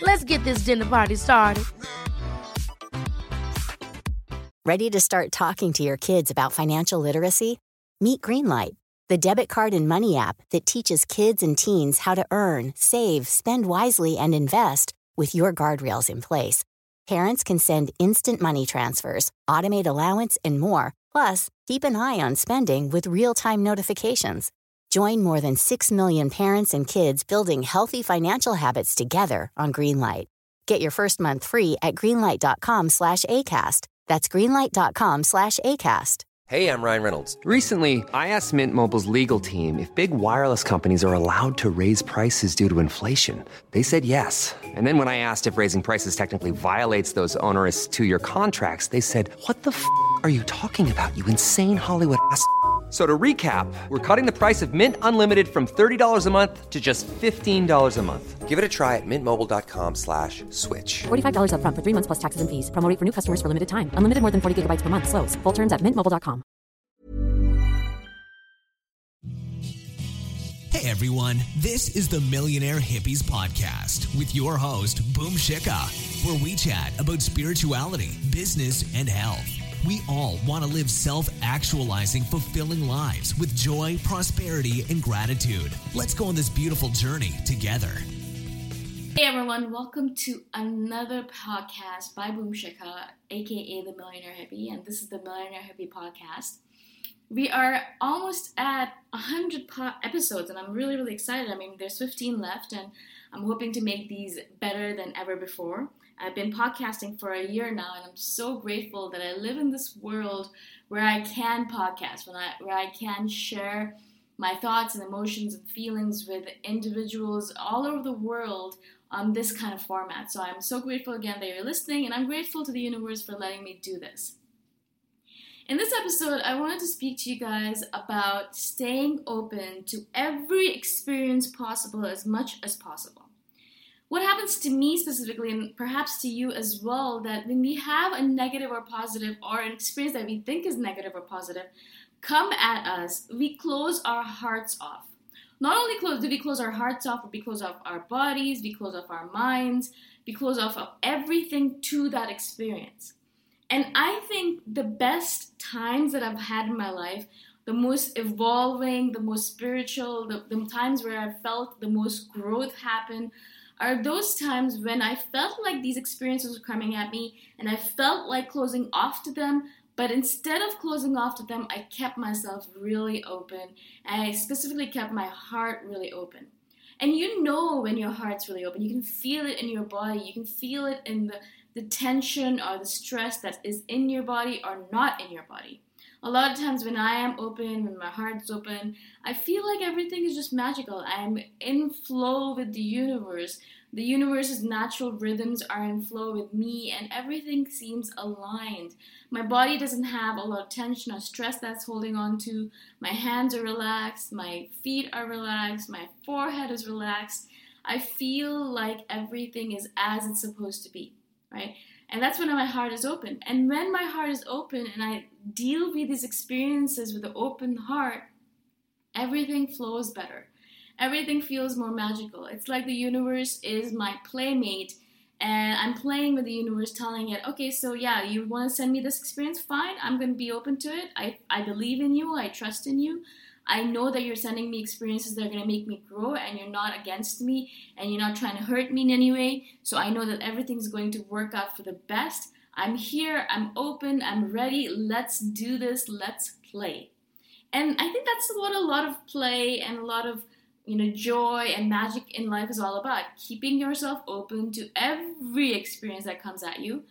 Let's get this dinner party started. Ready to start talking to your kids about financial literacy? Meet Greenlight, the debit card and money app that teaches kids and teens how to earn, save, spend wisely, and invest with your guardrails in place. Parents can send instant money transfers, automate allowance, and more. Plus, keep an eye on spending with real time notifications. Join more than 6 million parents and kids building healthy financial habits together on Greenlight. Get your first month free at greenlight.com slash ACAST. That's greenlight.com slash ACAST. Hey, I'm Ryan Reynolds. Recently, I asked Mint Mobile's legal team if big wireless companies are allowed to raise prices due to inflation. They said yes. And then when I asked if raising prices technically violates those onerous two year contracts, they said, What the f are you talking about, you insane Hollywood ass? F- So to recap, we're cutting the price of Mint Unlimited from $30 a month to just $15 a month. Give it a try at mintmobile.com slash switch. $45 upfront for three months plus taxes and fees. Promo rate for new customers for limited time. Unlimited more than 40 gigabytes per month. Slows. Full terms at mintmobile.com. Hey everyone, this is the Millionaire Hippies Podcast with your host, Boom Shikha, where we chat about spirituality, business, and health. We all want to live self actualizing, fulfilling lives with joy, prosperity, and gratitude. Let's go on this beautiful journey together. Hey everyone, welcome to another podcast by Boom Shikha, aka the Millionaire Hippie, and this is the Millionaire Hippie Podcast. We are almost at 100 po- episodes, and I'm really, really excited. I mean, there's 15 left, and I'm hoping to make these better than ever before. I've been podcasting for a year now, and I'm so grateful that I live in this world where I can podcast, when I, where I can share my thoughts and emotions and feelings with individuals all over the world on this kind of format. So I'm so grateful again that you're listening, and I'm grateful to the universe for letting me do this. In this episode, I wanted to speak to you guys about staying open to every experience possible as much as possible. What happens to me specifically, and perhaps to you as well, that when we have a negative or positive, or an experience that we think is negative or positive, come at us, we close our hearts off. Not only close, do we close our hearts off, but we close off our bodies, we close off our minds, we close off of everything to that experience. And I think the best times that I've had in my life, the most evolving, the most spiritual, the, the times where I felt the most growth happen, are those times when I felt like these experiences were coming at me and I felt like closing off to them, but instead of closing off to them, I kept myself really open. And I specifically kept my heart really open. And you know when your heart's really open, you can feel it in your body, you can feel it in the, the tension or the stress that is in your body or not in your body a lot of times when I am open, when my heart's open, I feel like everything is just magical. I'm in flow with the universe. The universe's natural rhythms are in flow with me, and everything seems aligned. My body doesn't have a lot of tension or stress that's holding on to. My hands are relaxed, my feet are relaxed, my forehead is relaxed. I feel like everything is as it's supposed to be, right? And that's when my heart is open. And when my heart is open and I deal with these experiences with an open heart, everything flows better. Everything feels more magical. It's like the universe is my playmate and I'm playing with the universe, telling it, okay, so yeah, you want to send me this experience? Fine, I'm going to be open to it. I, I believe in you, I trust in you. I know that you're sending me experiences that are going to make me grow and you're not against me and you're not trying to hurt me in any way. So I know that everything's going to work out for the best. I'm here, I'm open, I'm ready. Let's do this, let's play. And I think that's what a lot of play and a lot of you know joy and magic in life is all about keeping yourself open to every experience that comes at you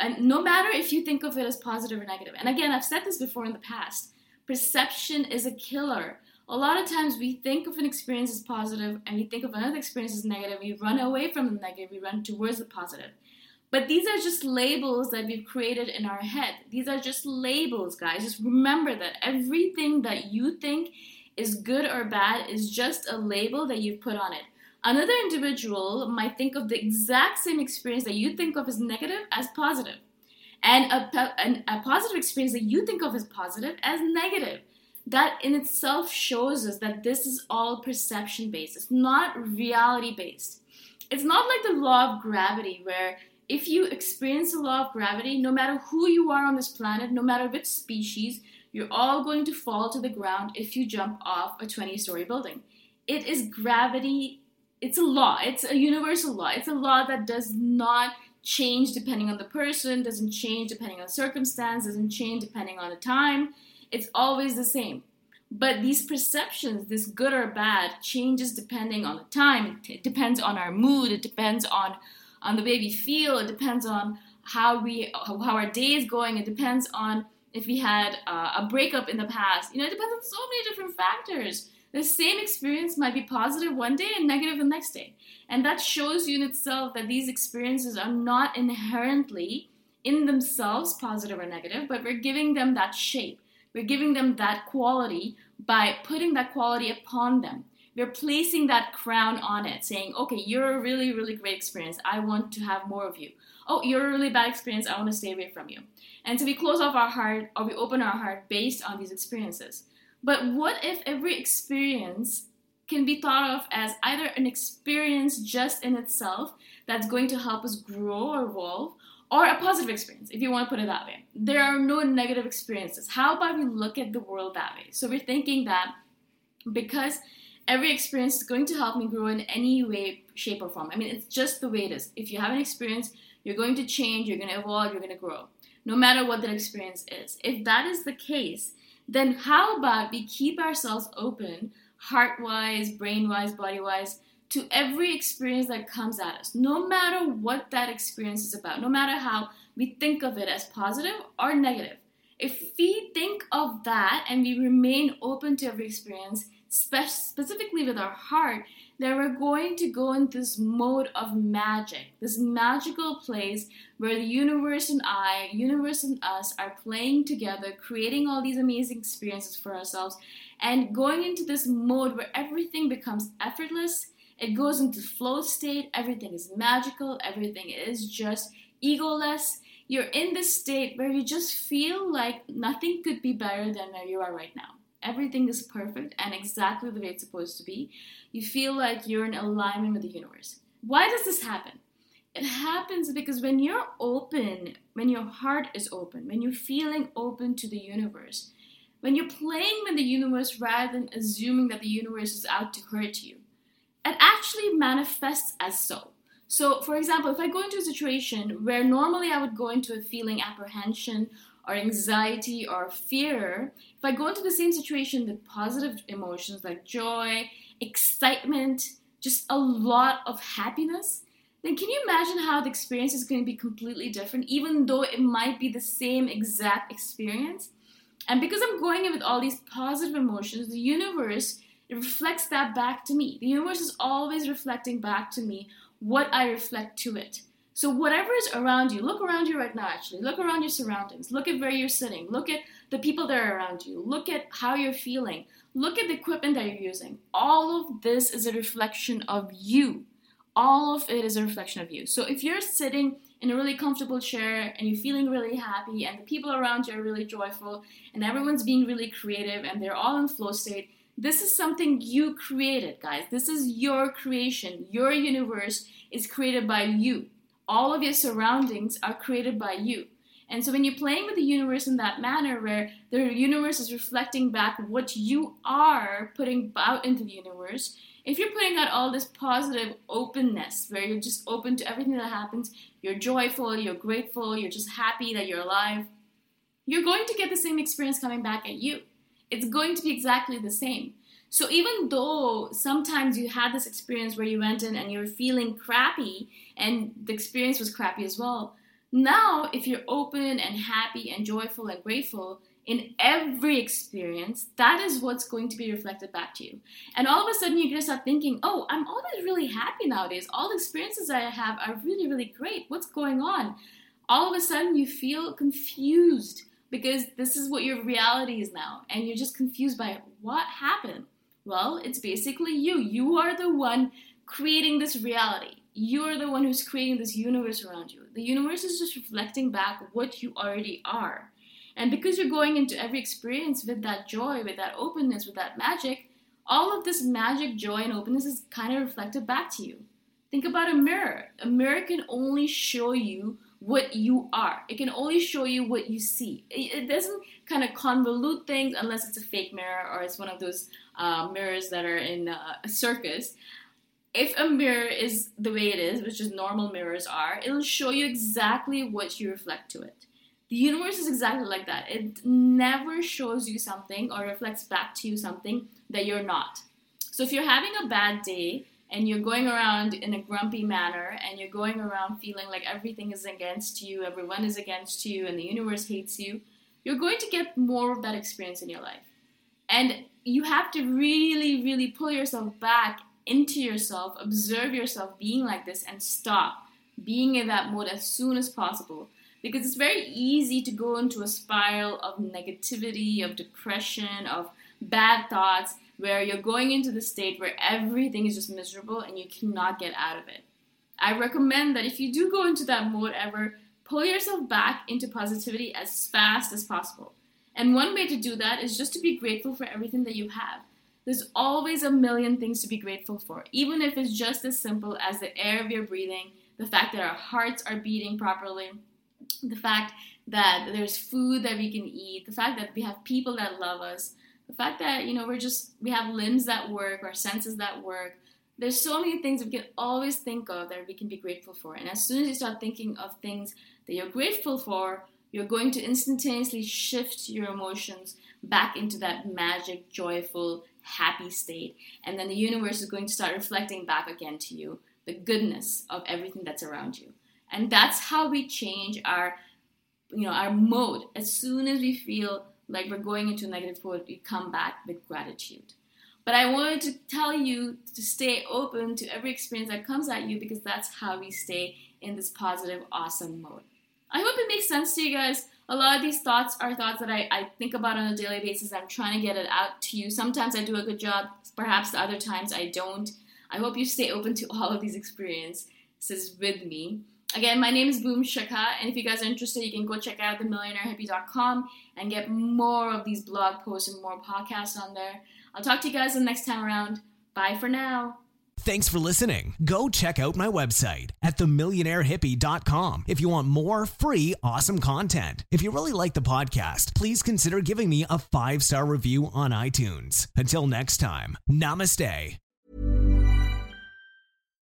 and no matter if you think of it as positive or negative. and again i've said this before in the past perception is a killer. A lot of times we think of an experience as positive and we think of another experience as negative. We run away from the negative, we run towards the positive. But these are just labels that we've created in our head. These are just labels, guys. Just remember that everything that you think is good or bad is just a label that you've put on it. Another individual might think of the exact same experience that you think of as negative as positive and a, a positive experience that you think of as positive as negative. That in itself shows us that this is all perception based, it's not reality based. It's not like the law of gravity, where if you experience the law of gravity, no matter who you are on this planet, no matter which species, you're all going to fall to the ground if you jump off a 20 story building. It is gravity, it's a law, it's a universal law, it's a law that does not change depending on the person, doesn't change depending on circumstance, doesn't change depending on the time. It's always the same. But these perceptions, this good or bad, changes depending on the time. It depends on our mood. It depends on on the way we feel. It depends on how we how our day is going. It depends on if we had uh, a breakup in the past. You know, it depends on so many different factors the same experience might be positive one day and negative the next day. And that shows you in itself that these experiences are not inherently in themselves positive or negative, but we're giving them that shape. We're giving them that quality by putting that quality upon them. We're placing that crown on it, saying, okay, you're a really, really great experience. I want to have more of you. Oh, you're a really bad experience. I want to stay away from you. And so we close off our heart or we open our heart based on these experiences. But what if every experience can be thought of as either an experience just in itself that's going to help us grow or evolve, or a positive experience, if you want to put it that way. There are no negative experiences. How about we look at the world that way? So we're thinking that because every experience is going to help me grow in any way, shape, or form. I mean, it's just the way it is. If you have an experience, you're going to change, you're going to evolve, you're going to grow, no matter what that experience is. If that is the case, then how about we keep ourselves open, heart wise, brain wise, body wise, to every experience that comes at us, no matter what that experience is about, no matter how we think of it as positive or negative. If we think of that and we remain open to every experience, spe- specifically with our heart, then we're going to go in this mode of magic, this magical place where the universe and I, universe and us are playing together, creating all these amazing experiences for ourselves, and going into this mode where everything becomes effortless. It goes into flow state, everything is magical, everything is just egoless. You're in this state where you just feel like nothing could be better than where you are right now everything is perfect and exactly the way it's supposed to be, you feel like you're in alignment with the universe. Why does this happen? It happens because when you're open, when your heart is open, when you're feeling open to the universe, when you're playing with the universe rather than assuming that the universe is out to hurt you, it actually manifests as so. So, for example, if I go into a situation where normally I would go into a feeling apprehension or anxiety or fear, if I go into the same situation with positive emotions like joy, excitement, just a lot of happiness, then can you imagine how the experience is going to be completely different, even though it might be the same exact experience? And because I'm going in with all these positive emotions, the universe it reflects that back to me. The universe is always reflecting back to me what I reflect to it. So, whatever is around you, look around you right now, actually. Look around your surroundings. Look at where you're sitting. Look at the people that are around you. Look at how you're feeling. Look at the equipment that you're using. All of this is a reflection of you. All of it is a reflection of you. So, if you're sitting in a really comfortable chair and you're feeling really happy, and the people around you are really joyful, and everyone's being really creative, and they're all in flow state, this is something you created, guys. This is your creation. Your universe is created by you all of your surroundings are created by you. And so when you're playing with the universe in that manner, where the universe is reflecting back what you are putting out into the universe, if you're putting out all this positive openness, where you're just open to everything that happens, you're joyful, you're grateful, you're just happy that you're alive, you're going to get the same experience coming back at you. It's going to be exactly the same. So even though sometimes you had this experience where you went in and you were feeling crappy and the experience was crappy as well, now if you're open and happy and joyful and grateful in every experience, that is what's going to be reflected back to you. And all of a sudden you're gonna start thinking, oh, I'm always really happy nowadays. All the experiences I have are really, really great. What's going on? All of a sudden you feel confused because this is what your reality is now and you're just confused by what happened well, it's basically you. You are the one creating this reality. You're the one who's creating this universe around you. The universe is just reflecting back what you already are. And because you're going into every experience with that joy, with that openness, with that magic, all of this magic, joy, and openness is kind of reflected back to you. Think about a mirror. A mirror can only show you what you are. It can only show you what you see. It, doesn't kind of convolute things unless it's a fake mirror or it's one of those uh, mirrors that are in uh, a circus. If a mirror is the way it is, which is normal mirrors are, it'll show you exactly what you reflect to it. The universe is exactly like that. It never shows you something or reflects back to you something that you're not. So if you're having a bad day, and you're going around in a grumpy manner and you're going around feeling like everything is against you, everyone is against you, and the universe hates you, you're going to get more of that experience in your life. And you have to really, really pull yourself back into yourself, observe yourself being like this, and stop being in that mode as soon as possible. Because it's very easy to go into a spiral of negativity, of depression, of bad thoughts where you're going into the state where everything is just miserable and you cannot get out of it. I recommend that if you do go into that mode ever, pull yourself back into positivity as fast as possible. And one way to do that is just to be grateful for everything that you have. There's always a million things to be grateful for, even if it's just as simple as the air we are breathing, the fact that our hearts are beating properly, the fact that there's food that we can eat, the fact that we have people that love us, the fact that you know we're just we have limbs that work our senses that work. There's so many things we can always think of that we can be grateful for. And as soon as you start thinking of things that you're grateful for you're going to instantaneously shift your emotions back into that magic joyful happy state. And then the universe is going to start reflecting back again to you the goodness of everything that's around you. And that's how we change our you know our mode. As soon as we feel like we're going into a negative we come back with gratitude. But I wanted to tell you to stay open to every experience that comes at you because that's how we stay in this positive, awesome mode. I hope it makes sense to you guys. A lot of these thoughts are thoughts that I, I think about on a daily basis. I'm trying to get it out to you. Sometimes I do a good job, perhaps the other times I don't. I hope you stay open to all of these experiences with me. Again, my name is Boom Shikha, and if you guys are interested, you can go check out themillionairehippie.com and get more of these blog posts and more podcasts on there. I'll talk to you guys the next time around. Bye for now. Thanks for listening. Go check out my website at themillionairehippie.com if you want more free, awesome content. If you really like the podcast, please consider giving me a five star review on iTunes. Until next time, namaste.